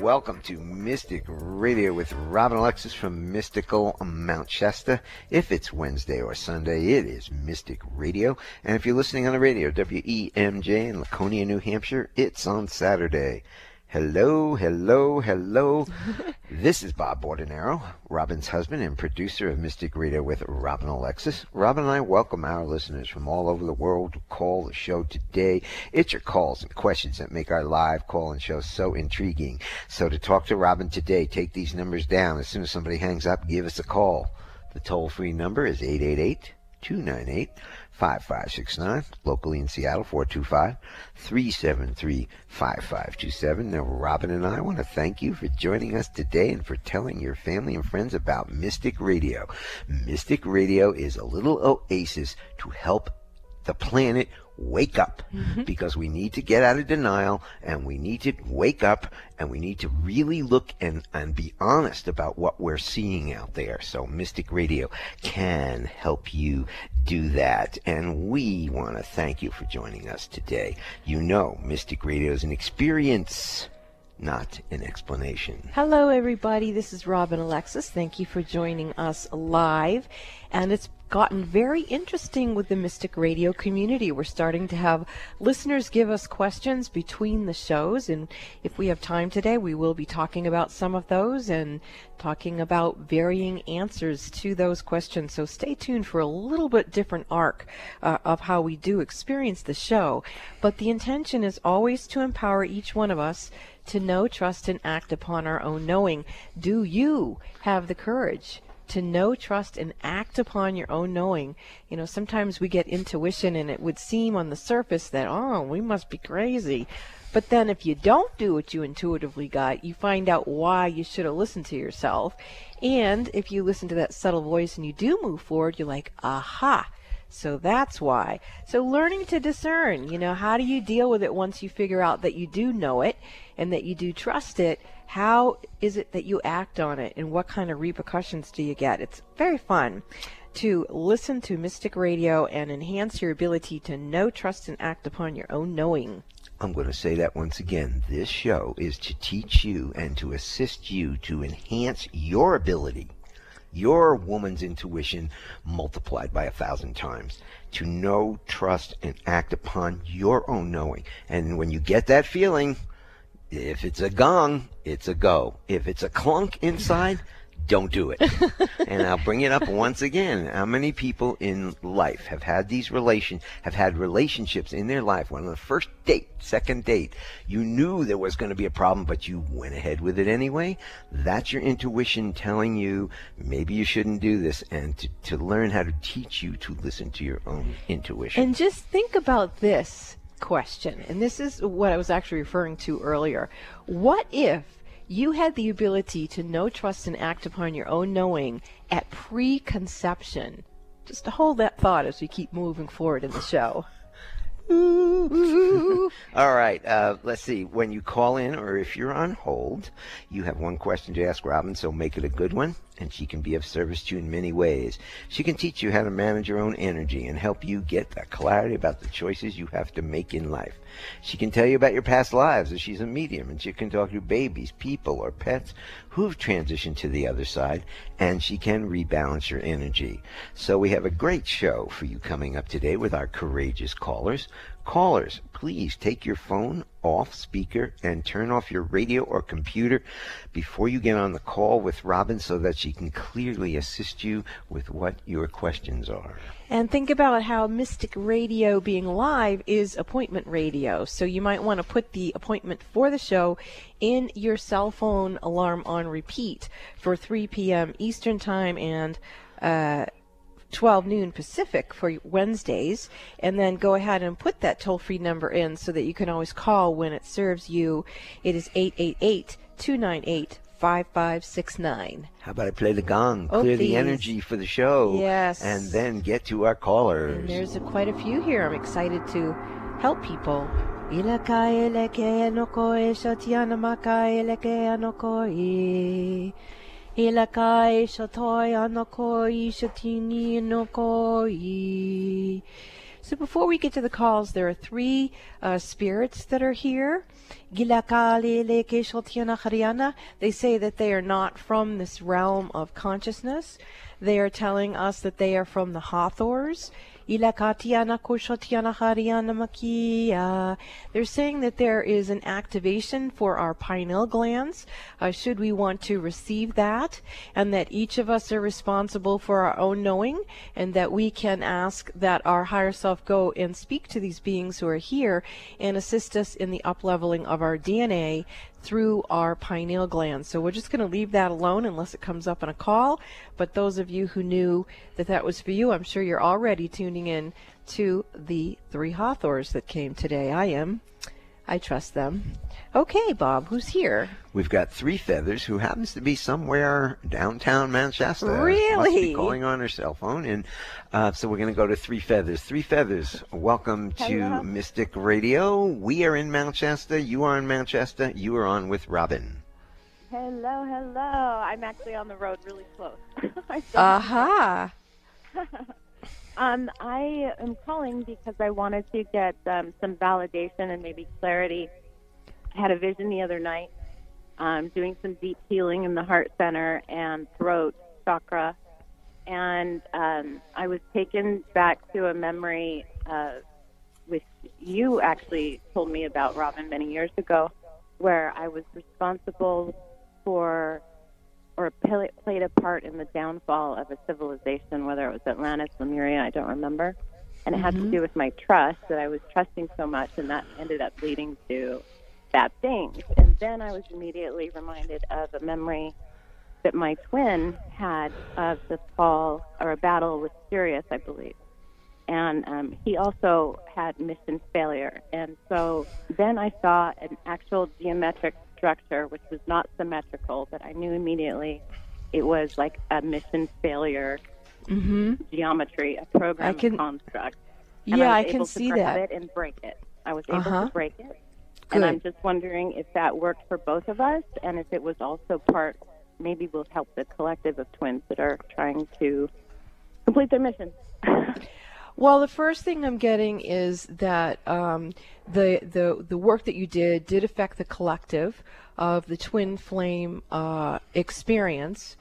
welcome to Mystic Radio with Robin Alexis from Mystical Mount Shasta. If it's Wednesday or Sunday, it is Mystic Radio. And if you're listening on the radio, WEMJ in Laconia, New Hampshire, it's on Saturday. Hello, hello, hello. this is Bob Bordenero, Robin's husband and producer of Mystic Radio with Robin Alexis. Robin and I welcome our listeners from all over the world to call the show today. It's your calls and questions that make our live call and show so intriguing. So to talk to Robin today, take these numbers down. As soon as somebody hangs up, give us a call. The toll free number is 888 298 5569. Locally in Seattle, 425 373 5527. Now, Robin and I want to thank you for joining us today and for telling your family and friends about Mystic Radio. Mystic Radio is a little oasis to help the planet wake up mm-hmm. because we need to get out of denial and we need to wake up and we need to really look and, and be honest about what we're seeing out there. So Mystic Radio can help you do that. And we want to thank you for joining us today. You know, Mystic Radio is an experience not an explanation. Hello, everybody. This is Robin Alexis. Thank you for joining us live. And it's gotten very interesting with the Mystic Radio community. We're starting to have listeners give us questions between the shows, and if we have time today, we will be talking about some of those and talking about varying answers to those questions. So stay tuned for a little bit different arc uh, of how we do experience the show. But the intention is always to empower each one of us to know, trust, and act upon our own knowing. Do you have the courage? To know, trust, and act upon your own knowing. You know, sometimes we get intuition and it would seem on the surface that, oh, we must be crazy. But then if you don't do what you intuitively got, you find out why you should have listened to yourself. And if you listen to that subtle voice and you do move forward, you're like, aha. So that's why. So learning to discern, you know, how do you deal with it once you figure out that you do know it and that you do trust it? How is it that you act on it and what kind of repercussions do you get? It's very fun to listen to Mystic Radio and enhance your ability to know, trust, and act upon your own knowing. I'm going to say that once again. This show is to teach you and to assist you to enhance your ability, your woman's intuition multiplied by a thousand times, to know, trust, and act upon your own knowing. And when you get that feeling, if it's a gong, it's a go. If it's a clunk inside, don't do it. and I'll bring it up once again. How many people in life have had these relations, have had relationships in their life when on the first date, second date, you knew there was going to be a problem, but you went ahead with it anyway? That's your intuition telling you maybe you shouldn't do this and to, to learn how to teach you to listen to your own intuition. And just think about this question, and this is what I was actually referring to earlier. What if you had the ability to know, trust, and act upon your own knowing at preconception? Just to hold that thought as we keep moving forward in the show. All right. Uh, let's see. When you call in or if you're on hold, you have one question to ask Robin, so make it a good one, and she can be of service to you in many ways. She can teach you how to manage your own energy and help you get that clarity about the choices you have to make in life. She can tell you about your past lives as she's a medium, and she can talk to babies, people, or pets who've transitioned to the other side, and she can rebalance your energy. So we have a great show for you coming up today with our courageous callers. Callers, please take your phone off speaker and turn off your radio or computer before you get on the call with Robin so that she can clearly assist you with what your questions are. And think about how Mystic Radio being live is appointment radio. So you might want to put the appointment for the show in your cell phone alarm on repeat for 3 p.m. Eastern Time and uh, 12 noon Pacific for Wednesdays, and then go ahead and put that toll free number in so that you can always call when it serves you. It is 888 298 5569. How about I play the gong, oh, clear please. the energy for the show? Yes. And then get to our callers. And there's a, quite a few here. I'm excited to help people. So before we get to the calls, there are three uh, spirits that are here. They say that they are not from this realm of consciousness. They are telling us that they are from the Hathors they're saying that there is an activation for our pineal glands, uh, should we want to receive that, and that each of us are responsible for our own knowing, and that we can ask that our higher self go and speak to these beings who are here and assist us in the upleveling of our DNA through our pineal gland. So we're just going to leave that alone unless it comes up in a call. But those of you who knew that that was for you, I'm sure you're already tuning in to the three Hathors that came today. I am. I trust them. Okay, Bob, who's here? We've got Three Feathers, who happens to be somewhere downtown Mount Shasta. Really? Must be calling on her cell phone, and uh, so we're going to go to Three Feathers. Three Feathers, welcome Hello. to Mystic Radio. We are in Mount Shasta. You are in Mount Shasta. You are on with Robin. Hello, hello. I'm actually on the road really close. I don't- Aha. um, I am calling because I wanted to get um, some validation and maybe clarity. I had a vision the other night um, doing some deep healing in the heart center and throat chakra. And um, I was taken back to a memory uh, which you actually told me about, Robin, many years ago, where I was responsible for or pla- played a part in the downfall of a civilization, whether it was Atlantis, Lemuria, I don't remember. And it had to do with my trust that I was trusting so much, and that ended up leading to bad things. And then I was immediately reminded of a memory that my twin had of the fall or a battle with Sirius, I believe. And um, he also had mission failure. And so then I saw an actual geometric structure, which was not symmetrical, but I knew immediately it was like a mission failure Mm-hmm. geometry, a program can- construct. And Yeah, I, I was can able see that. it and break it. I was able Uh-huh. to break it. Good. And I'm just wondering if that worked for both of us and if it was also part, maybe will help the collective of twins that are trying to complete their mission. Well, the first thing I'm getting is that um, the the the work that you did did affect the collective of the twin flame uh, experience,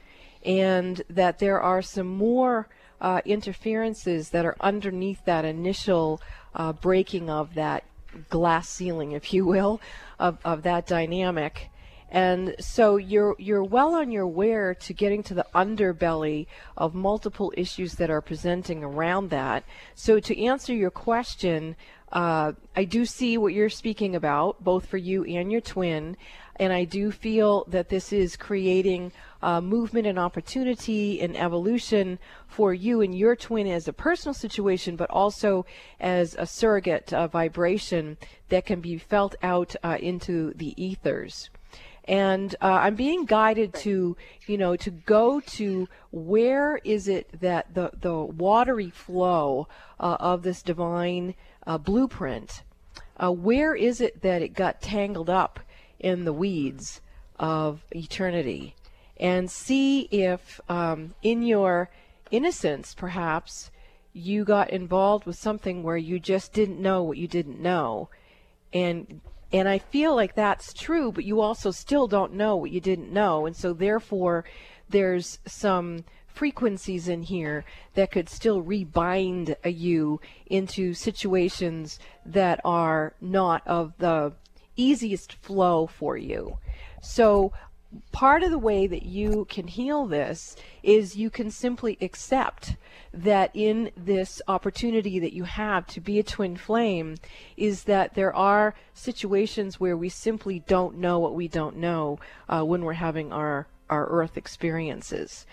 and that there are some more uh, interferences that are underneath that initial uh, breaking of that glass ceiling, if you will, of, of that dynamic. And so you're you're well on your way to getting to the underbelly of multiple issues that are presenting around that. So to answer your question, uh, I do see what you're speaking about, both for you and your twin, and I do feel that this is creating uh, movement and opportunity and evolution for you and your twin as a personal situation, but also as a surrogate uh, vibration that can be felt out uh, into the ethers and uh, I'm being guided to, you know, to go to where is it that the the watery flow uh, of this divine uh, blueprint, uh, where is it that it got tangled up in the weeds of eternity, and see if um, in your innocence, perhaps, you got involved with something where you just didn't know what you didn't know, and and I feel like that's true, but you also still don't know what you didn't know. And so, therefore, there's some frequencies in here that could still rebind a you into situations that are not of the easiest flow for you. So, part of the way that you can heal this is you can simply accept that in this opportunity that you have to be a twin flame is that there are situations where we simply don't know what we don't know uh, when we're having our our earth experiences.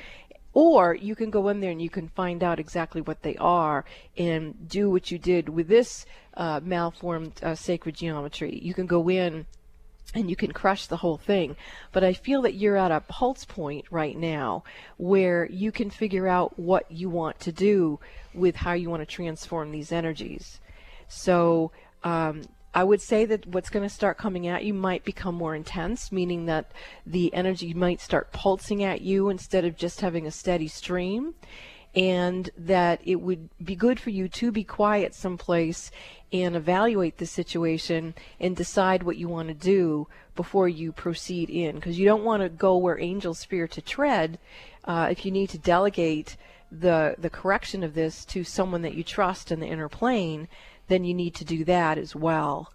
Or you can go in there and you can find out exactly what they are and do what you did with this uh, malformed uh, sacred geometry. You can go in and you can crush the whole thing. But I feel that you're at a pulse point right now where you can figure out what you want to do with how you want to transform these energies. So um, I would say that what's going to start coming at you might become more intense, meaning that the energy might start pulsing at you instead of just having a steady stream. And that it would be good for you to be quiet someplace and evaluate the situation and decide what you want to do before you proceed in. Because you don't want to go where angels fear to tread uh, if you need to delegate the the correction of this to someone that you trust in the inner plane then you need to do that as well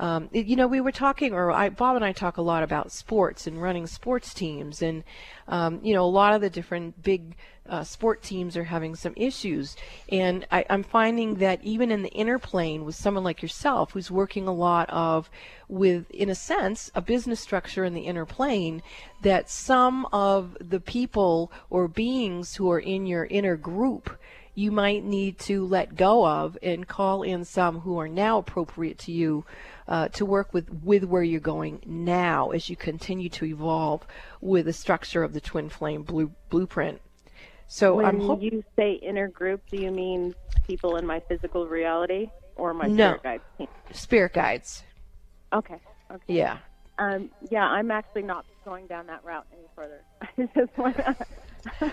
um, you know, we were talking, or I, Bob and I talk a lot about sports and running sports teams, and um, you know, a lot of the different big uh, sport teams are having some issues, and I, I'm finding that even in the inner plane with someone like yourself, who's working a lot of, with in a sense, a business structure in the inner plane, that some of the people or beings who are in your inner group you might need to let go of and call in some who are now appropriate to you uh, to work with, with where you're going now as you continue to evolve with the structure of the twin flame blue, blueprint. So when I'm hope- you say inner group, do you mean people in my physical reality or my no. spirit guides team? Spirit guides. Okay. Okay. Yeah. Um, yeah, I'm actually not going down that route any further. I just want to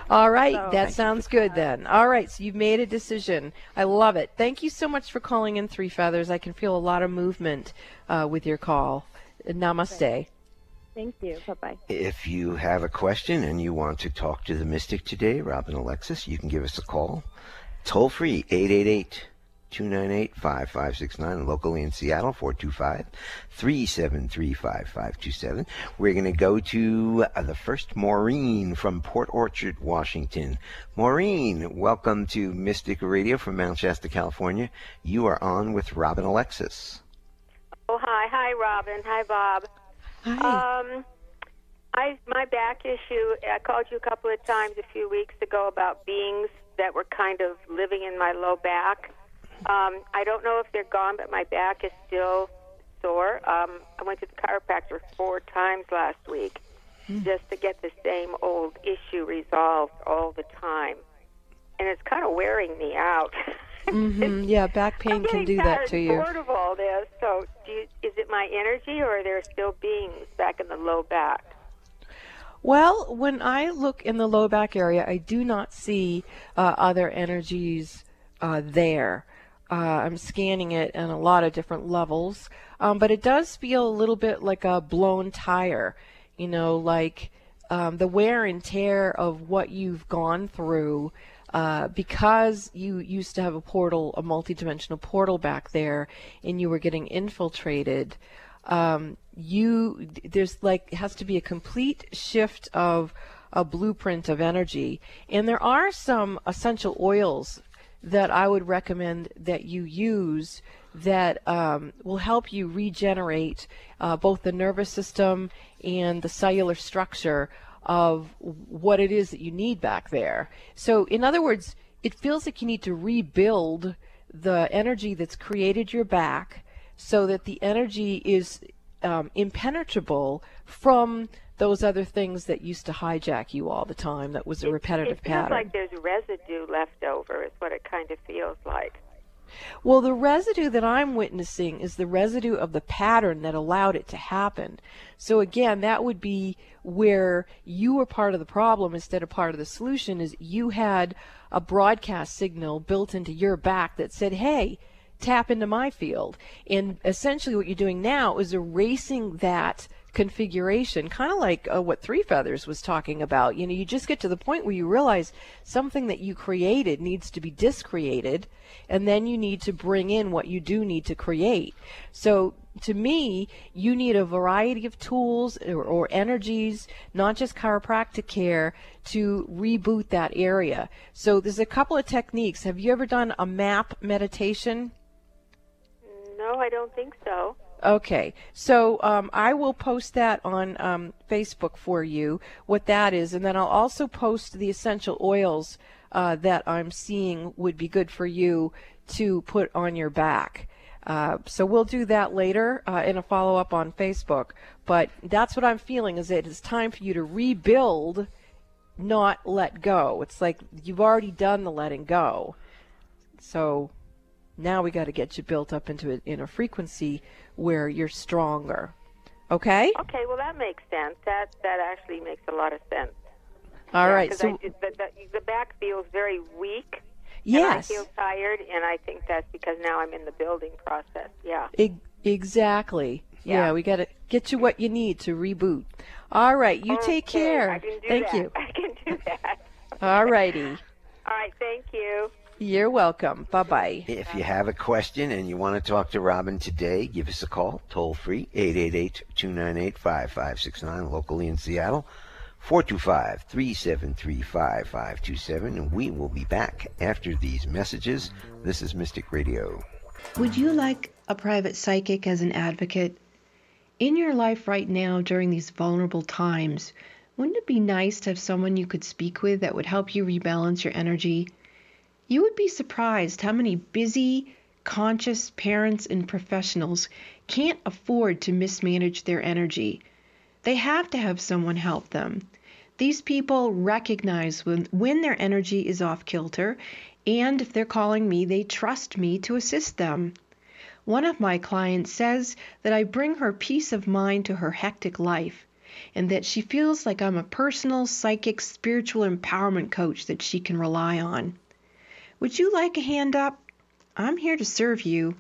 All right, So- that sounds good then. All right, so you've made a decision. I love it. Thank you so much for calling in Three Feathers. I can feel a lot of movement uh, with your call. Namaste. Thank you. Bye bye. If you have a question and you want to talk to the mystic today, Robin Alexis, you can give us a call. Toll free, 888 298 5569. Locally in Seattle, 425 373 5527. We're going to go to uh, the first Maureen from Port Orchard, Washington. Maureen, welcome to Mystic Radio from Mount Shasta, California. You are on with Robin Alexis. Oh, hi. Hi, Robin. Hi, Bob. Hi. Um, I my back issue. I called you a couple of times a few weeks ago about beings that were kind of living in my low back. Um, I don't know if they're gone, but my back is still sore. Um, I went to the chiropractor four times last week just to get the same old issue resolved all the time, and it's kind of wearing me out. hmm Yeah, back pain can do that to you. bored of all this. So, do you, is it my energy, or are there still beings back in the low back? Well, when I look in the low back area, I do not see uh, other energies uh, there. Uh, I'm scanning it in a lot of different levels, um, but it does feel a little bit like a blown tire. You know, like um, the wear and tear of what you've gone through. Uh, because you used to have a portal, a multidimensional portal back there, and you were getting infiltrated, um, you there's like has to be a complete shift of a blueprint of energy and there are some essential oils that i would recommend that you use that um, will help you regenerate uh, both the nervous system and the cellular structure of what it is that you need back there. So in other words it feels like you need to rebuild the energy that's created your back so that the energy is um, impenetrable from those other things that used to hijack you all the time. That was a repetitive pattern. it feels like there's residue left over. Is what it kind of feels like. Well, the residue that I'm witnessing is the residue of the pattern that allowed it to happen. So again, that would be where you were part of the problem instead of part of the solution is you had a broadcast signal built into your back that said, "Hey, tap into my field." And essentially what you're doing now is erasing that configuration, kind of like uh, what Three Feathers was talking about. You know, you just get to the point where you realize something that you created needs to be discreated, and then you need to bring in what you do need to create. So, to me, you need a variety of tools or, or energies, not just chiropractic care, to reboot that area. So, there's a couple of techniques. Have you ever done a map meditation? No, I don't think so. Okay, so um, I will post that on um, Facebook for you, what that is, and then I'll also post the essential oils uh, that I'm seeing would be good for you to put on your back. Uh, so we'll do that later uh, in a follow up on Facebook. But that's what I'm feeling is that it's time for you to rebuild, not let go. It's like you've already done the letting go. So now we got to get you built up into a, in a frequency where you're stronger. Okay? Okay, well that makes sense. That that actually makes a lot of sense. All yeah, right. So I, the, the, the back feels very weak. yes. I feel tired, and I think that's because now I'm in the building process. Yeah. E- exactly. Yeah. Yeah. we got to get you what you need to reboot. All right. You take care. I can do Thank that. you. I can do that. All righty. All right. Thank you. You're welcome. Bye bye. If you have a question and you want to talk to Robin today, give us a call, toll free, 888 298 5569, locally in Seattle, 425 373 5527, and we will be back after these messages. This is Mystic Radio. Would you like a private psychic as an advocate? In your life right now, during these vulnerable times, wouldn't it be nice to have someone you could speak with that would help you rebalance your energy? You would be surprised how many busy, conscious parents and professionals can't afford to mismanage their energy. They have to have someone help them. These people recognize when, when their energy is off kilter, and if they're calling me, they trust me to assist them. One of my clients says that I bring her peace of mind to her hectic life, and that she feels like I'm a personal, psychic, spiritual empowerment coach that she can rely on. Would you like a hand up? I'm here to serve you.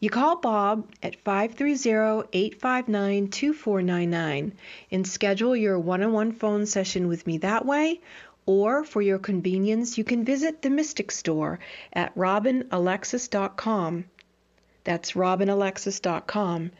You call Bob at 530-859-2499 and schedule your one-on-one phone session with me that way, or for your convenience, you can visit the Mystic Store at robinalexis.com. That's robinalexis.com.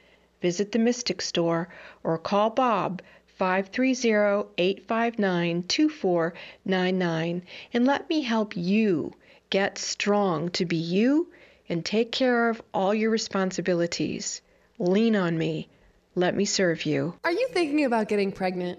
Visit the Mystic Store or call Bob 530-859-2499 and let me help you get strong to be you and take care of all your responsibilities. Lean on me. Let me serve you. Are you thinking about getting pregnant?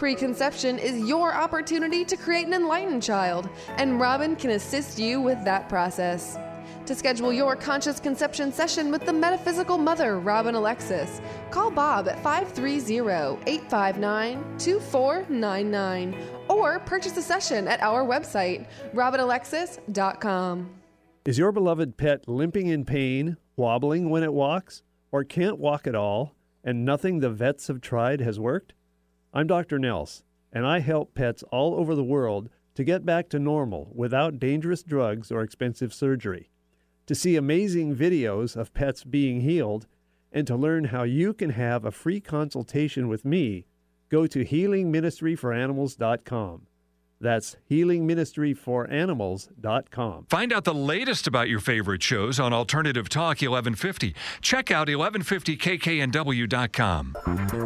Preconception is your opportunity to create an enlightened child, and Robin can assist you with that process. To schedule your conscious conception session with the metaphysical mother, Robin Alexis, call Bob at 530 859 2499 or purchase a session at our website, robinalexis.com. Is your beloved pet limping in pain, wobbling when it walks, or can't walk at all, and nothing the vets have tried has worked? I'm Dr. Nels, and I help pets all over the world to get back to normal without dangerous drugs or expensive surgery. To see amazing videos of pets being healed and to learn how you can have a free consultation with me, go to healingministryforanimals.com. That's healingministryforanimals.com. Find out the latest about your favorite shows on Alternative Talk 1150. Check out 1150kknw.com.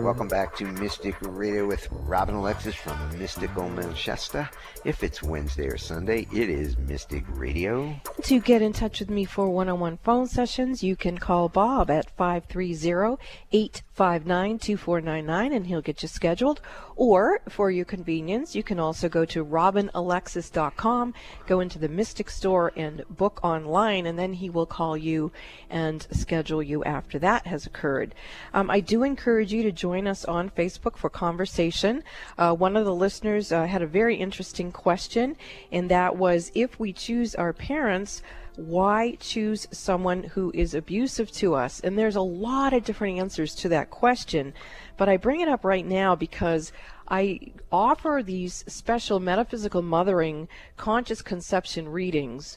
Welcome back to Mystic Radio with Robin Alexis from Mystical Mount Shasta. If it's Wednesday or Sunday, it is Mystic Radio. To get in touch with me for one on one phone sessions, you can call Bob at 530 859 2499 and he'll get you scheduled. Or, for your convenience, you can also go to robinalexis.com, go into the Mystic Store and book online, and then he will call you and schedule you after that has occurred. Um, I do encourage you to join us on Facebook for conversation. Uh, one of the listeners uh, had a very interesting question, and that was if we choose our parents, why choose someone who is abusive to us? And there's a lot of different answers to that question, but I bring it up right now because I offer these special metaphysical mothering conscious conception readings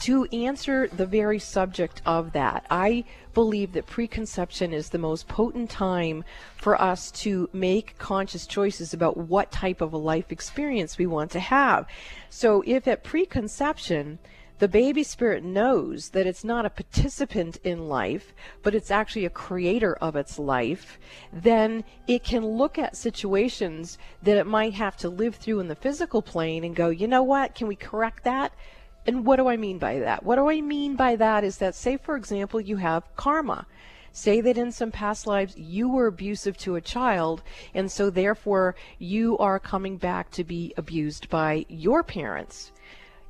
to answer the very subject of that, I believe that preconception is the most potent time for us to make conscious choices about what type of a life experience we want to have. So if at preconception, the baby spirit knows that it's not a participant in life, but it's actually a creator of its life, then it can look at situations that it might have to live through in the physical plane and go, you know what, can we correct that? And what do I mean by that? What do I mean by that is that, say, for example, you have karma. Say that in some past lives you were abusive to a child, and so therefore you are coming back to be abused by your parents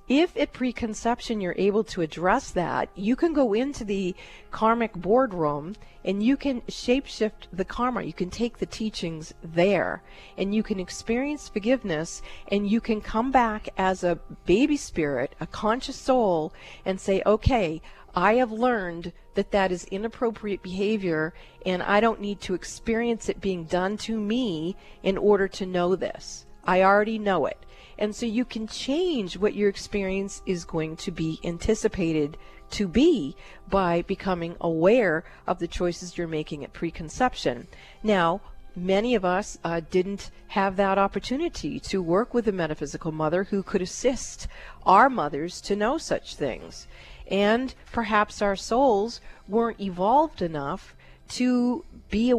if at preconception you're able to address that, you can go into the karmic boardroom and you can shapeshift the karma. You can take the teachings there and you can experience forgiveness and you can come back as a baby spirit, a conscious soul, and say, okay, I have learned that that is inappropriate behavior and I don't need to experience it being done to me in order to know this. I already know it. And so you can change what your experience is going to be anticipated to be by becoming aware of the choices you're making at preconception. Now, many of us uh, didn't have that opportunity to work with a metaphysical mother who could assist our mothers to know such things. And perhaps our souls weren't evolved enough to be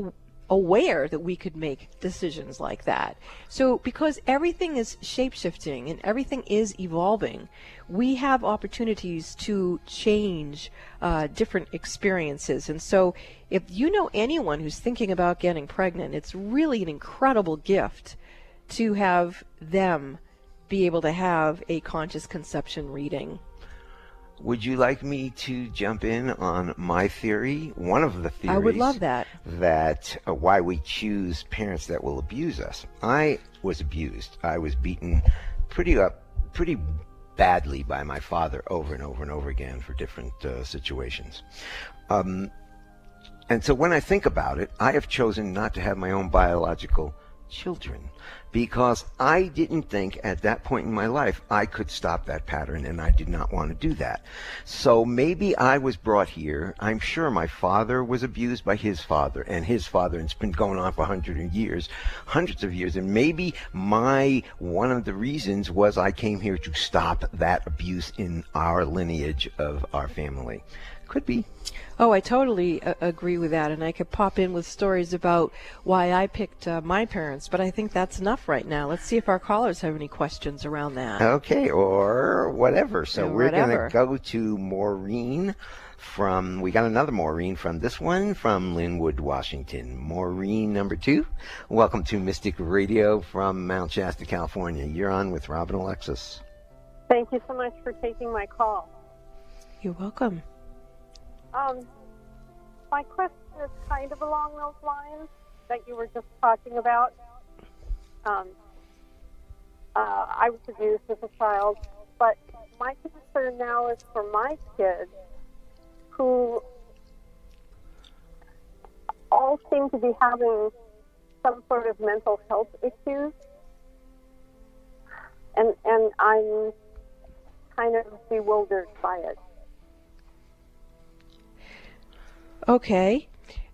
aware that we could make decisions like that. So, because everything is shapeshifting and everything is evolving, we have opportunities to change uh, different experiences. And so, if you know anyone who's thinking about getting pregnant, it's really an incredible gift to have them be able to have a conscious conception reading. Would you like me to jump in on my theory? One of the theories. I would love that. That uh, why we choose parents that will abuse us. I was abused. I was beaten pretty up, pretty badly by my father over and over and over again for different uh, situations. Um, and so when I think about it, I have chosen not to have my own biological children because I didn't think at that point in my life I could stop that pattern and I did not want to do that. So maybe I was brought here. I'm sure my father was abused by his father and his father and it's been going on for hundreds of years, hundreds of years and maybe my one of the reasons was I came here to stop that abuse in our lineage of our family. Could be. Oh, I totally uh, agree with that, and I could pop in with stories about why I picked uh, my parents, but I think that's enough right now. Let's see if our callers have any questions around that. Okay, or whatever. So Or we're going to go to Maureen from, we got another Maureen from this one from Lynnwood, Washington. Maureen number two. Welcome to Mystic Radio from Mount Shasta, California. You're on with Robin Alexis. Thank you so much for taking my call. You're welcome. Um, my question is kind of along those lines that you were just talking about. Um, uh, I was abused as a child, but my concern now is for my kids who all seem to be having some sort of mental health issues. And, and I'm kind of bewildered by it. Okay.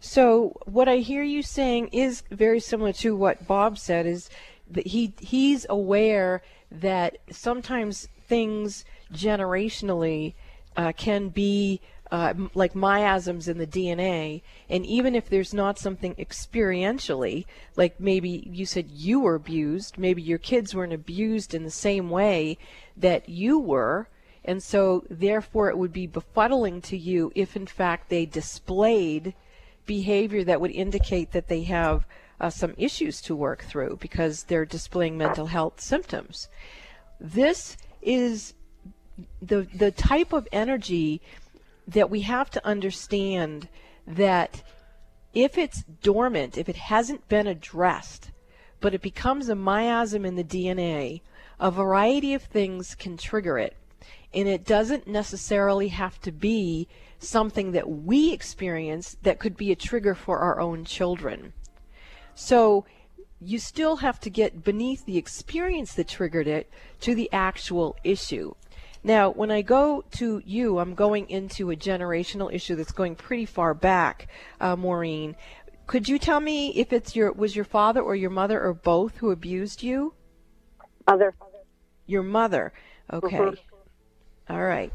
So what I hear you saying is very similar to what Bob said is that he he's aware that sometimes things generationally uh, can be uh, like miasms in the DNA, and even if there's not something experientially, like maybe you said you were abused, maybe your kids weren't abused in the same way that you were, and so therefore it would be befuddling to you if in fact they displayed behavior that would indicate that they have uh, some issues to work through because they're displaying mental health symptoms. This is the the type of energy that we have to understand that if it's dormant, if it hasn't been addressed, but it becomes a miasm in the DNA, a variety of things can trigger it. And it doesn't necessarily have to be something that we experience that could be a trigger for our own children. So you still have to get beneath the experience that triggered it to the actual issue. Now, when I go to you, I'm going into a generational issue that's going pretty far back, uh, Maureen. Could you tell me if it's your was your father or your mother or both who abused you? Mother. Your mother. Okay. Mhm. All right.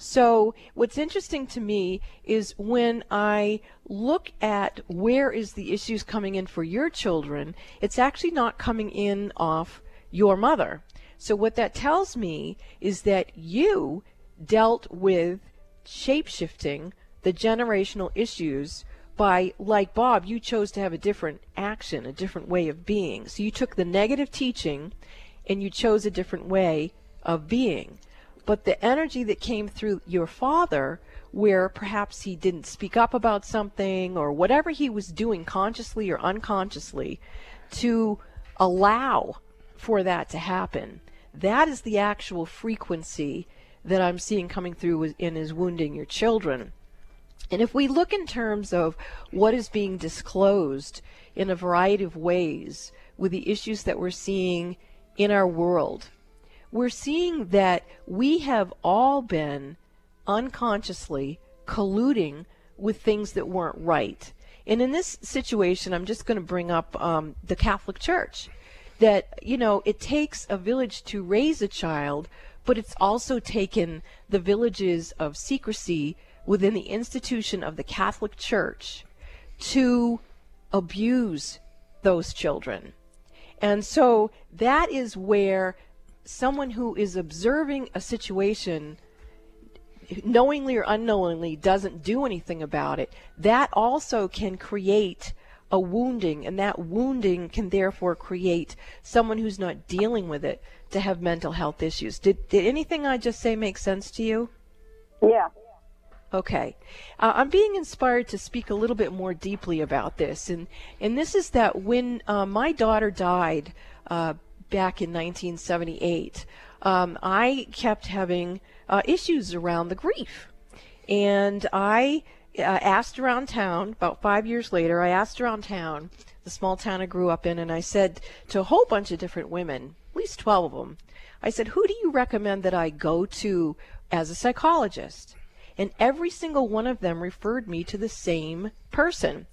So, what's interesting to me is when I look at where is the issues coming in for your children, it's actually not coming in off your mother. So, what that tells me is that you dealt with shape shifting the generational issues by, like Bob, you chose to have a different action, a different way of being. So, you took the negative teaching and you chose a different way of being. But the energy that came through your father, where perhaps he didn't speak up about something or whatever he was doing consciously or unconsciously to allow for that to happen, that is the actual frequency that I'm seeing coming through in his wounding your children. And if we look in terms of what is being disclosed in a variety of ways with the issues that we're seeing in our world, we're seeing that we have all been unconsciously colluding with things that weren't right. And in this situation, I'm just going to bring up um, the Catholic Church. That, you know, it takes a village to raise a child, but it's also taken the villages of secrecy within the institution of the Catholic Church to abuse those children. And so that is where someone who is observing a situation knowingly or unknowingly doesn't do anything about it, that also can create a wounding, and that wounding can therefore create someone who's not dealing with it to have mental health issues. Did, did anything I just say make sense to you? Yeah. Okay. Uh, I'm being inspired to speak a little bit more deeply about this. And, and this is that when uh, my daughter died uh, back in 1978, um, I kept having uh, issues around the grief. And I uh, asked around town, about five years later, I asked around town, the small town I grew up in, and I said to a whole bunch of different women, at least 12 of them, I said, Who do you recommend that I go to as a psychologist? And every single one of them referred me to the same person.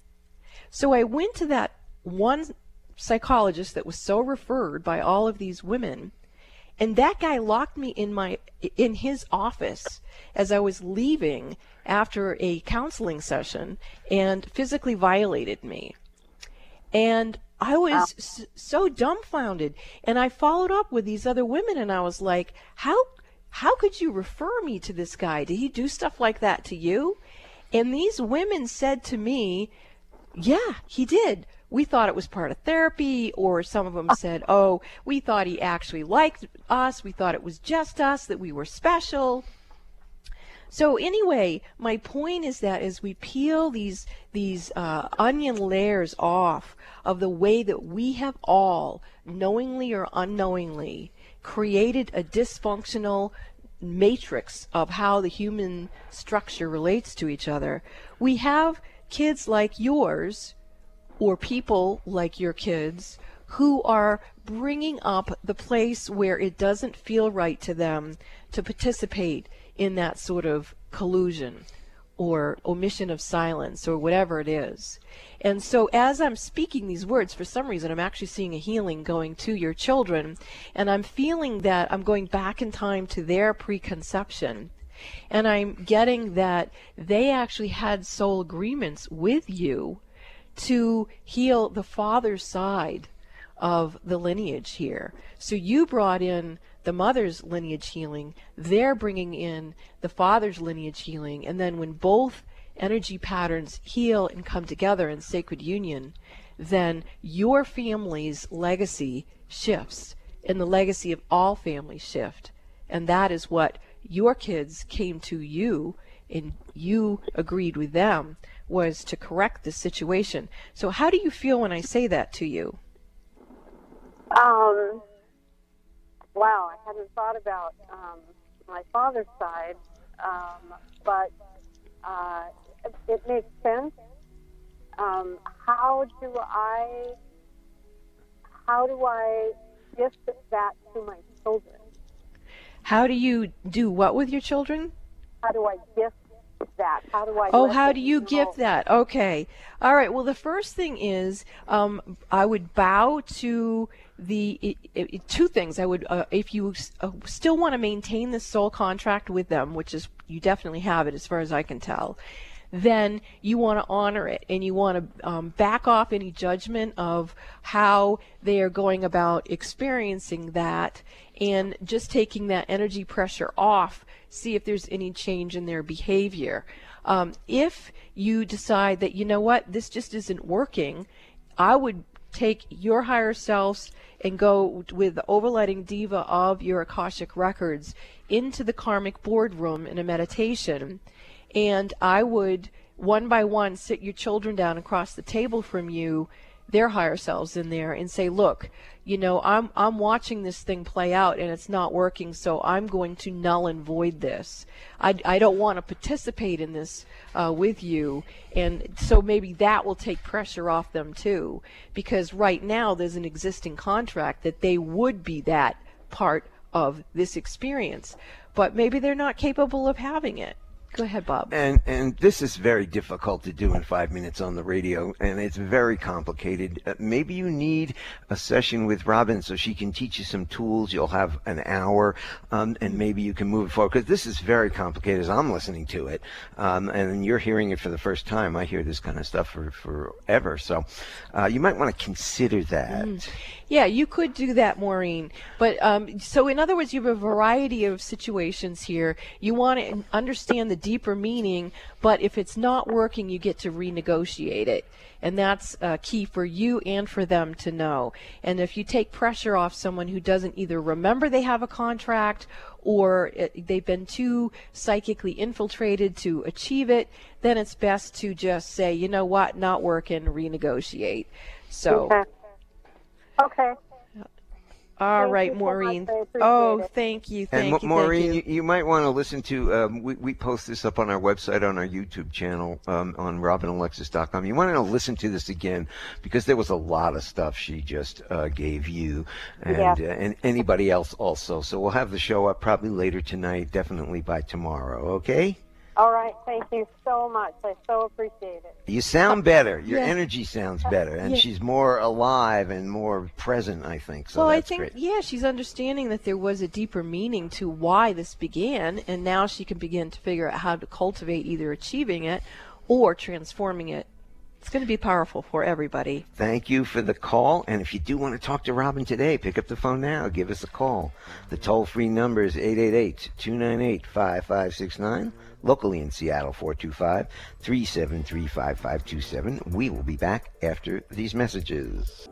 So I went to that one psychologist that was so referred by all of these women and that guy locked me in my in his office as I was leaving after a counseling session and physically violated me. And I was wow. s- so dumbfounded and I followed up with these other women and I was like, "How how could you refer me to this guy? Did he do stuff like that to you?" And these women said to me, "Yeah, he did." We thought it was part of therapy, or some of them said, oh, we thought he actually liked us. We thought it was just us, that we were special. So anyway, my point is that as we peel these these uh, onion layers off of the way that we have all, knowingly or unknowingly, created a dysfunctional matrix of how the human structure relates to each other, we have kids like yours or people like your kids who are bringing up the place where it doesn't feel right to them to participate in that sort of collusion or omission of silence or whatever it is. And so as I'm speaking these words, for some reason, I'm actually seeing a healing going to your children. And I'm feeling that I'm going back in time to their preconception. And I'm getting that they actually had soul agreements with you to heal the father's side of the lineage here. So you brought in the mother's lineage healing, they're bringing in the father's lineage healing, and then when both energy patterns heal and come together in sacred union, then your family's legacy shifts and the legacy of all families shift. And that is what your kids came to you and you agreed with them was to correct the situation. So, how do you feel when I say that to you? Um, wow, I hadn't thought about um, my father's side, um, but uh, it, it, makes sense. Um, how do I how do I gift that to my children? How do you do what with your children? How do I gift that? How do I? Oh, how do you know? gift that? Okay. All right. Well, the first thing is um, I would bow to the i i two things. I would, uh, if you uh, still want to maintain the soul contract with them, which is you definitely have it as far as I can tell, then you want to honor it and you want to um, back off any judgment of how they are going about experiencing that and just taking that energy pressure off, see if there's any change in their behavior. Um, if you decide that, you know what, this just isn't working, I would take your higher selves and go with the overlighting diva of your Akashic records into the karmic boardroom in a meditation. And I would one by one sit your children down across the table from you, their higher selves in there, and say, look, you know, I'm I'm watching this thing play out and it's not working, so I'm going to null and void this. I, I don't want to participate in this uh, with you, and so maybe that will take pressure off them too, because right now there's an existing contract that they would be that part of this experience, but maybe they're not capable of having it. Go ahead, Bob. And and this is very difficult to do in five minutes on the radio, and it's very complicated. Uh, maybe you need a session with Robin so she can teach you some tools. You'll have an hour, um, and maybe you can move it forward because this is very complicated as I'm listening to it, um, and you're hearing it for the first time. I hear this kind of stuff for forever, so uh, you might want to consider that. Yeah, you could do that, Maureen. But um, so, in other words, you have a variety of situations here. You want to understand the deeper meaning, but if it's not working, you get to renegotiate it. And that's uh, key for you and for them to know. And if you take pressure off someone who doesn't either remember they have a contract or it, they've been too psychically infiltrated to achieve it, then it's best to just say, you know what, not working, renegotiate. So. Okay. All Thank right, you so. Maureen. Oh, it. thank you, thank Ma- you, Maureen, thank you. you. You, might want to listen to. Um, we we post this up on our website on our YouTube channel um, on RobinAlexis.com. You want to listen to this again because there was a lot of stuff she just uh, gave you and Yeah. uh, and anybody else also. So we'll have the show up probably later tonight, definitely by tomorrow. Okay. All right. Thank you so much. I so appreciate it. You sound better. Your Yeah. energy sounds better, and Yeah. she's more alive and more present. I think. So well, I think great. yeah, she's understanding that there was a deeper meaning to why this began, and now she can begin to figure out how to cultivate either achieving it or transforming it. It's going to be powerful for everybody. Thank you for the call. And if you do want to talk to Robin today, pick up the phone now. Give us a call. The toll free number is 888 298 5569. Locally in Seattle, 425 373 5527. We will be back after these messages.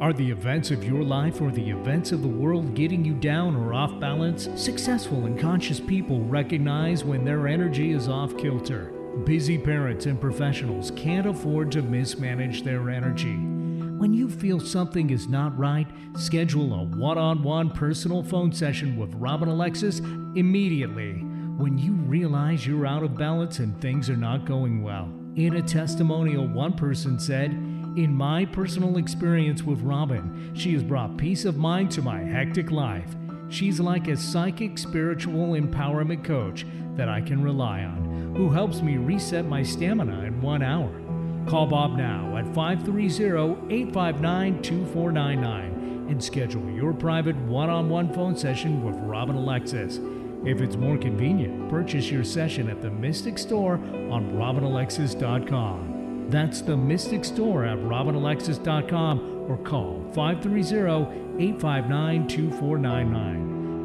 Are the events of your life or the events of the world getting you down or off balance? Successful and conscious people recognize when their energy is off kilter. Busy parents and professionals can't afford to mismanage their energy. When you feel something is not right, schedule a one on one personal phone session with Robin Alexis immediately. When you realize you're out of balance and things are not going well. In a testimonial, one person said, In my personal experience with Robin, she has brought peace of mind to my hectic life. She's like a psychic spiritual empowerment coach that I can rely on, who helps me reset my stamina in one hour. Call Bob now at 530 859 2499 and schedule your private one on one phone session with Robin Alexis. If it's more convenient, purchase your session at the Mystic Store on RobinAlexis.com. That's the Mystic Store at RobinAlexis.com or call 530 859 2499.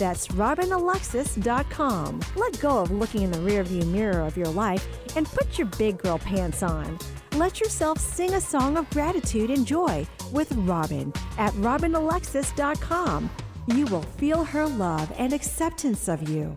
That's robinalexis.com. Let go of looking in the rearview mirror of your life and put your big girl pants on. Let yourself sing a song of gratitude and joy with Robin at robinalexis.com. You will feel her love and acceptance of you.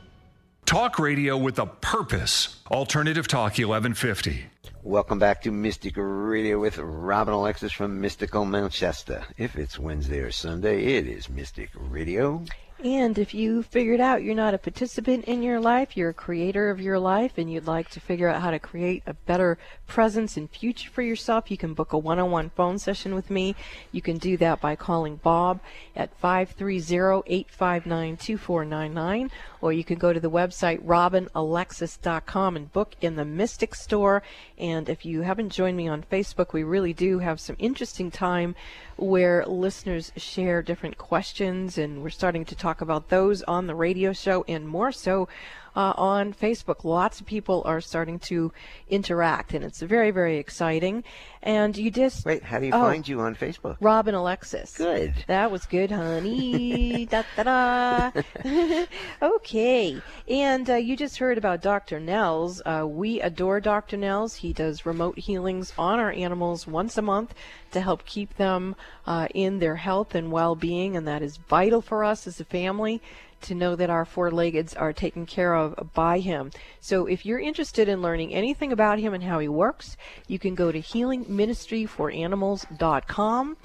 Talk radio with a purpose. Alternative Talk 1150. Welcome back to Mystic Radio with Robin Alexis from Mystical Mount Shasta. If it's Wednesday or Sunday, it is Mystic Radio. And if you figured out you're not a participant in your life, you're a creator of your life, and you'd like to figure out how to create a better presence and future for yourself, you can book a one on one phone session with me. You can do that by calling Bob at 530 859 2499, or you can go to the website robinalexis.com and book in the Mystic Store. And if you haven't joined me on Facebook, we really do have some interesting time where listeners share different questions, and we're starting to talk about those on the radio show and more so uh, on Facebook. Lots of people are starting to interact, and it's very, very exciting. And you just wait. How do you oh, find you on Facebook? Robin Alexis. Good. That was good, honey. da da da. okay. And uh, you just heard about Dr. Nels. Uh, we adore Dr. Nels. He does remote healings on our animals once a month to help keep them uh, in their health and well-being, and that is vital for us as a family to know that our four-leggeds are taken care of by him. So if you're interested in learning anything about him and how he works, you can go to healingministryforanimals.com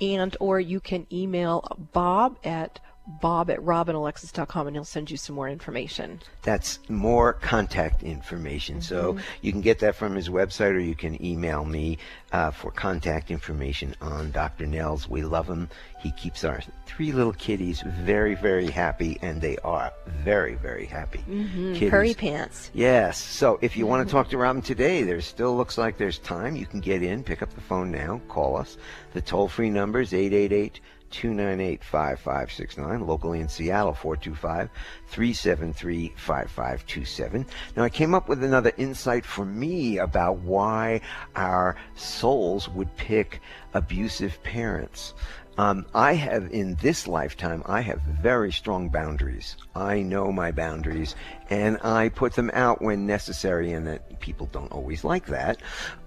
and or you can email bob at bob at robinalexis.com and he'll send you some more information. That's more contact information. Mm-hmm. So you can get that from his website or you can email me uh, for contact information on Dr. Nels. We love him. He keeps our three little kitties very, very happy, and they are very, very happy. Mm-hmm. Pants. Yes. So if you want to talk to Robin today, there still looks like there's time. You can get in, pick up the phone now, call us. The toll free number is 888- 298 5569. Locally in Seattle, 425 373 5527. Now, I came up with another insight for me about why our souls would pick abusive parents. Um, I have, in this lifetime, I have very strong boundaries. I know my boundaries, and I put them out when necessary, and that people don't always like that.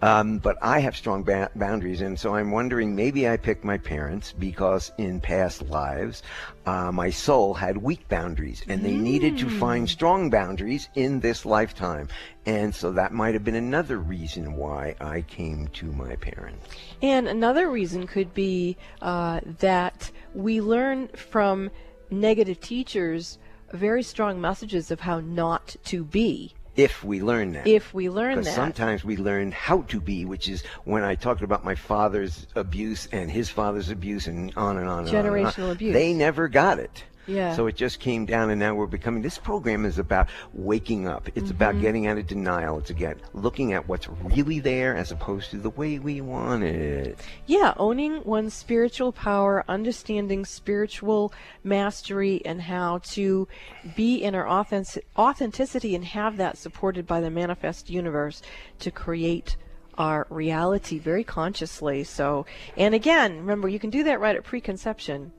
Um, but I have strong ba- boundaries, and so I'm wondering maybe I picked my parents because in past lives, uh, my soul had weak boundaries, and they mm. needed to find mm. strong boundaries in this lifetime. And so that might have been another reason why I came to my parents. And another reason could be uh, that we learn from negative teachers very strong messages of how not to be. If we learn that. If we learn that. Sometimes we learn how to be, which is when I talked about my father's abuse and his father's abuse and on and on and Generational on. abuse. They never got it. Yeah. So it just came down, and now we're becoming. This program is about waking up. It's about Mhm. getting out of denial. It's again looking at what's really there as opposed to the way we want it. Yeah, owning one's spiritual power, understanding spiritual mastery, and how to be in our authentic- authenticity and have that supported by the manifest universe to create our reality very consciously. So, and again, remember, you can do that right at preconception.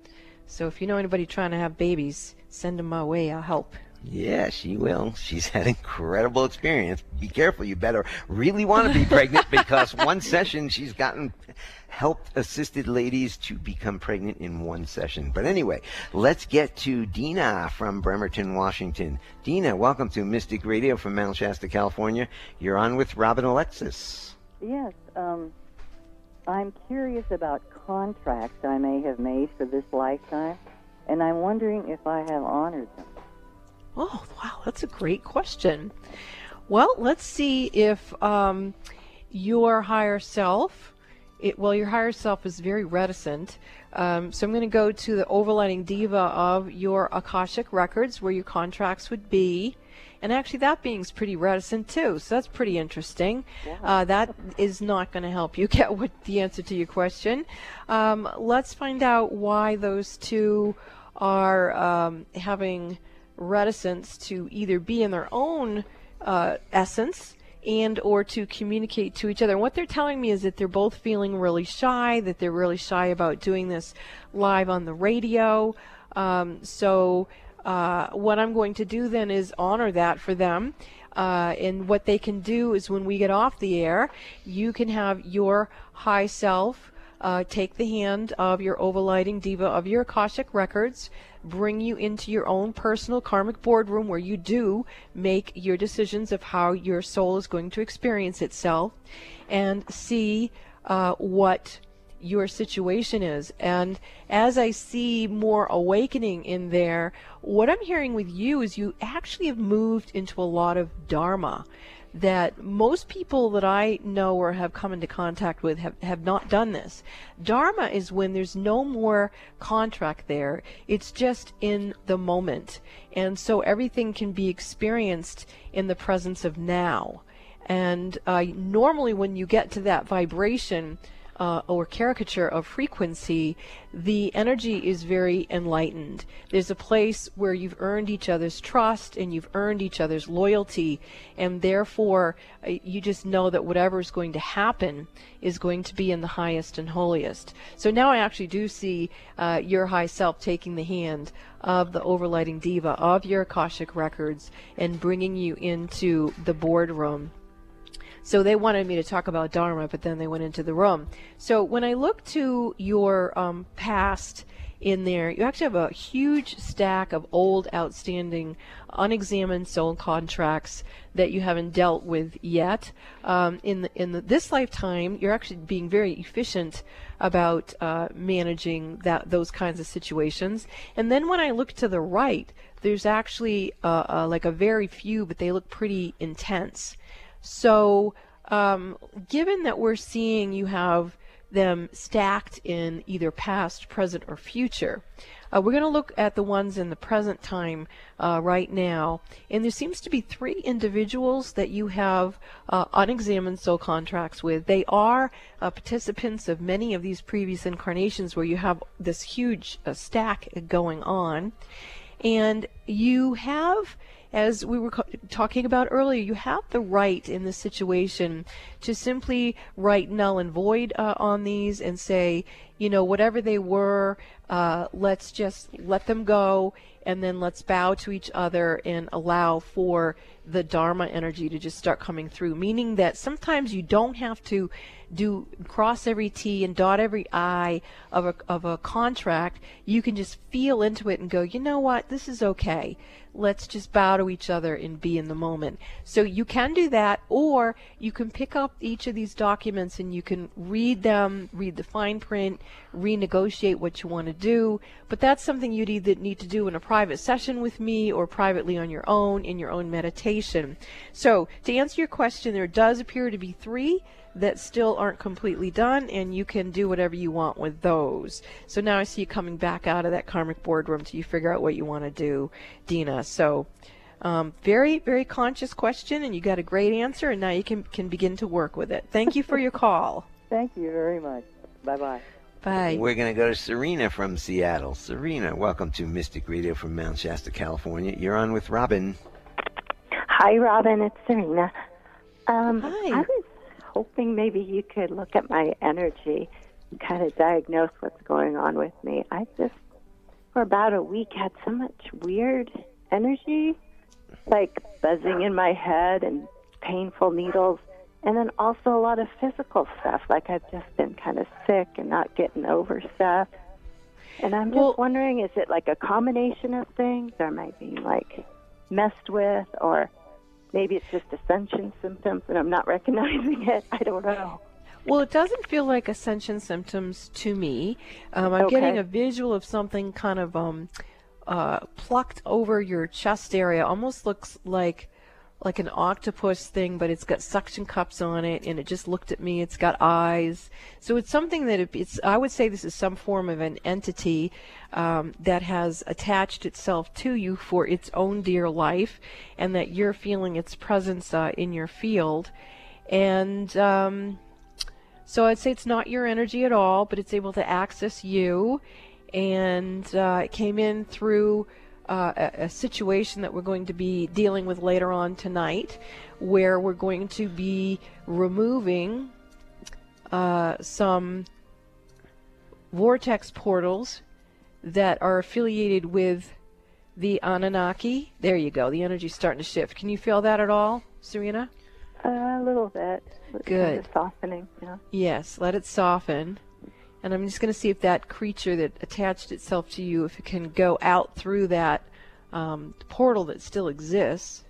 So if you know anybody trying to have babies, send them my way. I'll help. Yeah, she will. She's had incredible experience. Be careful. You better really want to be pregnant because one session she's gotten helped assisted ladies to become pregnant in one session. But anyway, let's get to Dina from Bremerton, Washington. Dina, welcome to Mystic Radio from Mount Shasta, California. You're on with Robin Alexis. Yes, um, I'm curious about contracts I may have made for this lifetime, and I'm wondering if I have honored them. Oh, wow, that's a great question. Well, let's see if um, your higher self, it, well, your higher self is very reticent. Um, so I'm going to go to the overlighting diva of your Akashic records where your contracts would be. And actually, that being's pretty reticent too, so that's pretty interesting. Uh, that is not going to help you get what the answer to your question. Um, let's find out why those two are um, having reticence to either be in their own uh, essence and or to communicate to each other. And what they're telling me is that they're both feeling really shy, that they're really shy about doing this live on the radio. Um, so uh, what I'm going to do then is honor that for them. Uh, and what they can do is when we get off the air, you can have your high self uh, take the hand of your overlighting diva of your Akashic records, bring you into your own personal karmic boardroom where you do make your decisions of how your soul is going to experience itself and see uh, what your situation is. And as I see more awakening in there, what I'm hearing with you is you actually have moved into a lot of Dharma that most people that I know or have come into contact with have, have not done this. Dharma is when there's no more contract there. It's just in the moment. And so everything can be experienced in the presence of now. And uh, normally when you get to that vibration, uh, or caricature of frequency, the energy is very enlightened. There's a place where you've earned each other's trust and you've earned each other's loyalty, and therefore uh, you just know that whatever is going to happen is going to be in the highest and holiest. So now I actually do see uh, your high self taking the hand of the overlighting diva of your Akashic records and bringing you into the boardroom. So they wanted me to talk about Dharma, but then they went into the room. So when I look to your um, past in there, you actually have a huge stack of old, outstanding, unexamined soul contracts that you haven't dealt with yet. Um, in the, in the, this lifetime, you're actually being very efficient about uh, managing that those kinds of situations. And then when I look to the right, there's actually uh, uh, like a very few, but they look pretty intense. So, um, given that we're seeing you have them stacked in either past, present, or future, uh, we're going to look at the ones in the present time uh, right now. And there seems to be three individuals that you have uh, unexamined soul contracts with. They are uh, participants of many of these previous incarnations where you have this huge uh, stack going on. And you have as we were co- talking about earlier, you have the right in this situation to simply write null and void uh, on these and say, you know, whatever they were, uh, let's just let them go and then let's bow to each other and allow for the Dharma energy to just start coming through. Meaning that sometimes you don't have to do cross every T and dot every I of a, of a contract. You can just feel into it and go, you know what, this is okay. Let's just bow to each other and be in the moment. So you can do that, or you can pick up each of these documents and you can read them, read the fine print, renegotiate what you want to do. But that's something you'd either need to do in a private session with me or privately on your own in your own meditation. So, to answer your question, there does appear to be three that still aren't completely done, and you can do whatever you want with those. So now I see you coming back out of that karmic boardroom till you figure out what you want to do, Dina. So, um, very, very conscious question, and you got a great answer, and now you can, can begin to work with it. Thank you for your call. Thank you very much. Bye bye. Bye. We're going to go to Serena from Seattle. Serena, welcome to Mystic Radio from Mount Shasta, California. You're on with Robin. Hi, Robin. It's Serena. Um, Hi. I was hoping maybe you could look at my energy and kind of diagnose what's going on with me. I just, for about a week, had so much weird energy, like buzzing in my head and painful needles, and then also a lot of physical stuff, like I've just been kind of sick and not getting over stuff. And I'm just wondering, is it like a combination of things, or am I being like messed with, or maybe it's just ascension symptoms and I'm not recognizing it? I don't know. Well, it doesn't feel like ascension symptoms to me. Um, I'm Okay. getting a visual of something kind of um, uh, plucked over your chest area. Almost looks like like an octopus thing, but it's got suction cups on it, and it just looked at me. It's got eyes, so it's something that it, it's. I would say this is some form of an entity um, that has attached itself to you for its own dear life, and that you're feeling its presence uh, in your field, and. Um, so I'd say it's not your energy at all, but it's able to access you. And uh, it came in through uh, a, a situation that we're going to be dealing with later on tonight, where we're going to be removing uh, some vortex portals that are affiliated with the Anunnaki. There you go. The energy's starting to shift. Can you feel that at all, Serena? Uh, a little bit. It's Good. Kind of softening. Yeah. Yes, let it soften. And I'm just going to see if that creature that attached itself to you, if it can go out through that um, portal that still exists,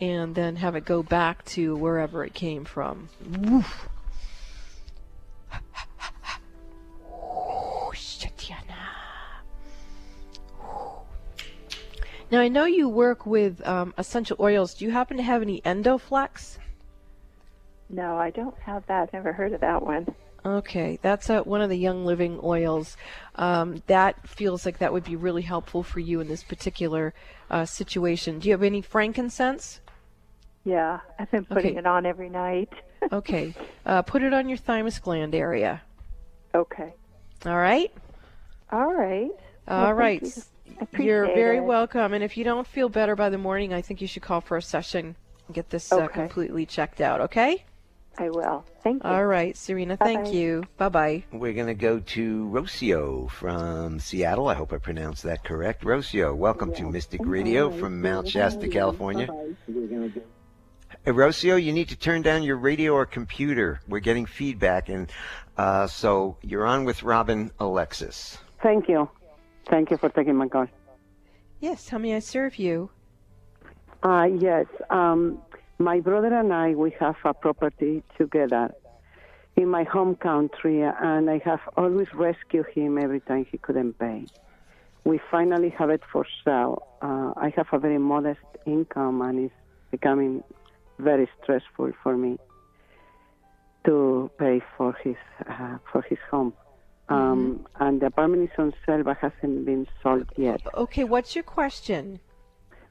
and then have it go back to wherever it came from. Woof. Now I know you work with um, essential oils. Do you happen to have any Endoflex? No, I don't have that. Never heard of that one. Okay, that's a, one of the Young Living oils. Um, that feels like that would be really helpful for you in this particular uh, situation. Do you have any frankincense? Yeah, I've been putting Okay. it on every night. Okay, uh, put it on your thymus gland area. Okay. All right. All right. All Well, right. You. You're very it. welcome. And if you don't feel better by the morning, I think you should call for a session and get this uh, completely checked out. Okay. I will. Thank you. All right, Serena. Thank Bye-bye. you. Bye bye. We're going to go to Rocio from Seattle. I hope I pronounced that correct. Rocio, welcome to Mystic Radio from Mount Shasta, California. Hey, Rocio, you need to turn down your radio or computer. We're getting feedback, and uh, so you're on with Robin Alexis. Thank you. Thank you for taking my call. Yes. How may I serve you? Uh, yes, um, my brother and I, we have a property together in my home country, and I have always rescued him every time he couldn't pay. We finally have it for sale. Uh, I have a very modest income, and it's becoming very stressful for me to pay for his uh, for his home. Um, And the apartment is on sale, but hasn't been sold yet. Okay. What's your question?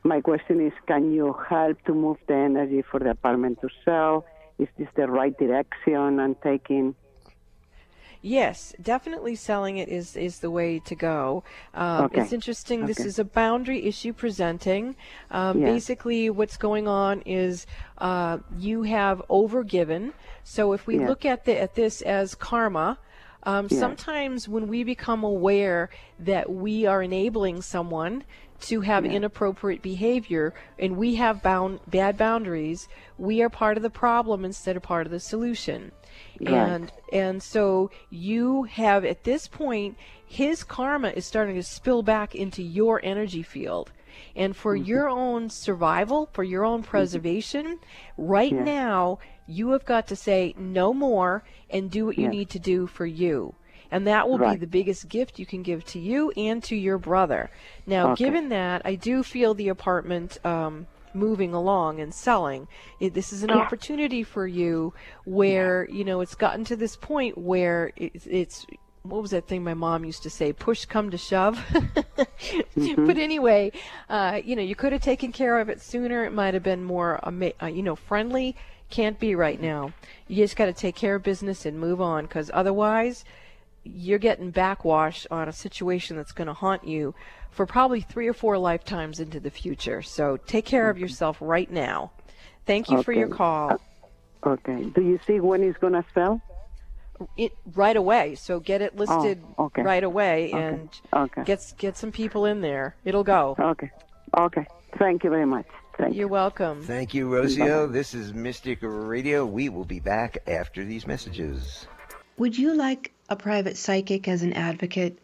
My question is, can you help to move the energy for the apartment to sell? Is this the right direction I'm taking? Yes, definitely selling it is, is the way to go. Um, Okay. It's interesting. This is a boundary issue presenting. Um, Yeah. Basically, what's going on is uh, you have overgiven. So if we Yeah. look at the, at this as karma, um, Yeah. sometimes when we become aware that we are enabling someone to have Yeah. inappropriate behavior and we have bound bad boundaries, we are part of the problem instead of part of the solution. Right. And and so you have at this point his karma is starting to spill back into your energy field. And for Mm-hmm. your own survival, for your own preservation, right Yeah. now you have got to say no more and do what you need to do for you. And that will be the biggest gift you can give to you and to your brother. Now, Okay. given that, I do feel the apartment um, moving along and selling. It, this is an Yeah. opportunity for you where, you know, it's gotten to this point where it's, it's what was that thing my mom used to say? Push come to shove. Mm-hmm. But anyway, uh, you know, you could have taken care of it sooner. It might have been more, ama- uh, you know, friendly. Can't be right now. You just got to take care of business and move on, because otherwise, you're getting backwash on a situation that's going to haunt you for probably three or four lifetimes into the future. So take care of yourself right now. Thank you for your Okay. call. Uh, okay. Do you see when it's gonna sell? It, right away. So get it listed Oh, okay. right away and Okay. get get some people in there. It'll go. Okay. Okay. Thank you very much. Thank You're welcome. Thank you, Rocio. This is Mystic Radio. We will be back after these messages. Would you like a private psychic as an advocate?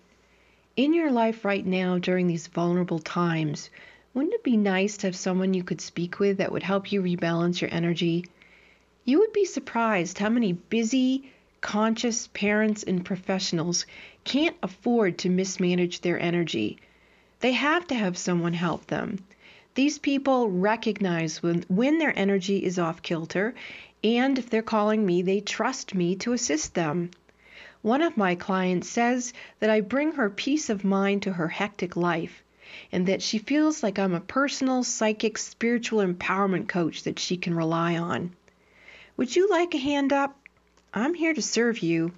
In your life right now during these vulnerable times, wouldn't it be nice to have someone you could speak with that would help you rebalance your energy? You would be surprised how many busy, conscious parents and professionals can't afford to mismanage their energy. They have to have someone help them. These people recognize when, when their energy is off kilter, and if they're calling me, they trust me to assist them. One of my clients says that I bring her peace of mind to her hectic life, and that she feels like I'm a personal, psychic, spiritual empowerment coach that she can rely on. Would you like a hand up? I'm here to serve you.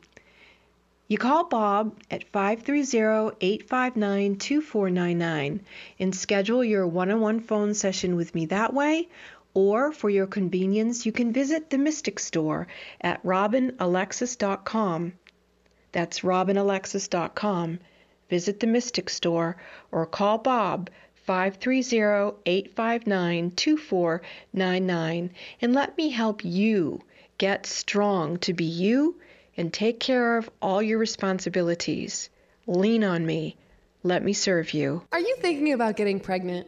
You call Bob at 530-859-2499 and schedule your one-on-one phone session with me that way, or for your convenience, you can visit the Mystic Store at robinalexis.com. That's robinalexis.com. Visit the Mystic Store or call Bob 530-859-2499 and let me help you get strong to be you and take care of all your responsibilities. Lean on me. Let me serve you. Are you thinking about getting pregnant?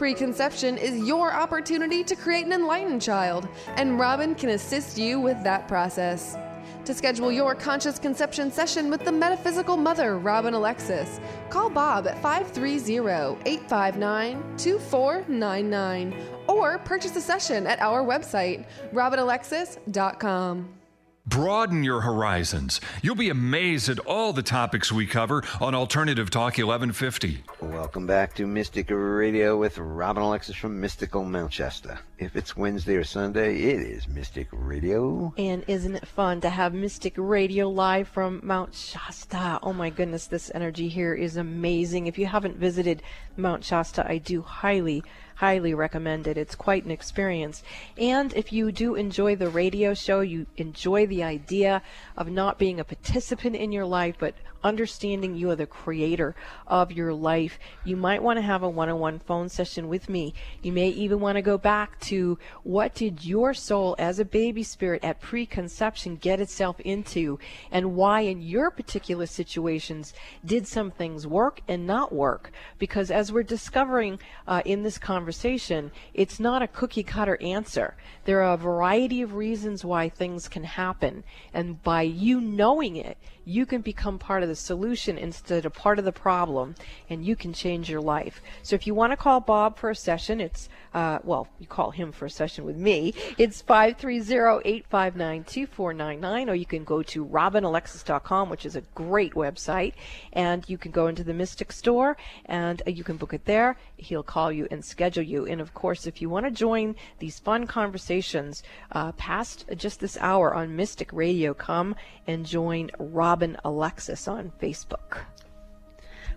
Preconception is your opportunity to create an enlightened child, and Robin can assist you with that process. To schedule your conscious conception session with the metaphysical mother, Robin Alexis, call Bob at 530 859 2499 or purchase a session at our website, robinalexis.com. Broaden your horizons. You'll be amazed at all the topics we cover on Alternative Talk 1150. Welcome back to Mystic Radio with Robin Alexis from Mystical Mount Shasta. If it's Wednesday or Sunday, it is Mystic Radio. And isn't it fun to have Mystic Radio live from Mount Shasta? Oh my goodness, this energy here is amazing. If you haven't visited Mount Shasta, I do highly, highly recommend it. It's quite an experience. And if you do enjoy the radio show, you enjoy the idea of not being a participant in your life, but understanding you are the creator of your life, you might want to have a one-on-one phone session with me. You may even want to go back to what did your soul as a baby spirit at preconception get itself into and why in your particular situations did some things work and not work because as we're discovering uh, in this conversation conversation, it's not a cookie cutter answer. There are a variety of reasons why things can happen. And by you knowing it, you can become part of the solution instead of part of the problem, and you can change your life. So if you want to call Bob for a session, it's, uh, well, you call him for a session with me. It's 530-859-2499, or you can go to robinalexis.com, which is a great website, and you can go into the Mystic Store, and uh, you can book it there. He'll call you and schedule you. And of course, if you want to join these fun conversations uh, past just this hour on Mystic Radio, come and join Robin Alexis on Facebook.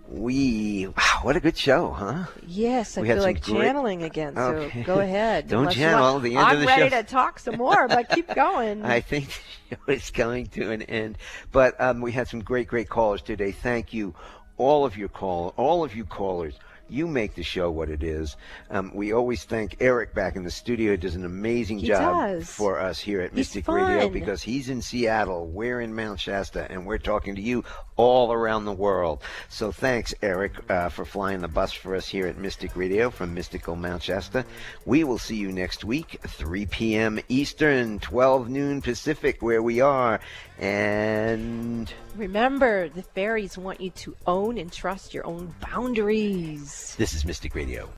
We wow, what a good show, huh? Yes, I We feel like great- channeling again. Okay. So go ahead. Don't channel, the end I'm of the ready show. to talk some more, but keep going. I think the show is coming to an end. But um, we had some great, great callers today. Thank you, all of your call, all of you callers. You make the show what it is. Um, we always thank Eric back in the studio. He does an amazing He job does. for us here at He's Mystic Radio because he's in Seattle, we're in Mount Shasta, and we're talking to you all around the world. So thanks, Eric, uh, for flying the bus for us here at Mystic Radio from Mystical Mount Shasta. We will see you next week, 3 p.m. Eastern, 12 noon Pacific, where we are. And Remember, the fairies want you to own and trust your own boundaries. this is Mystic Radio.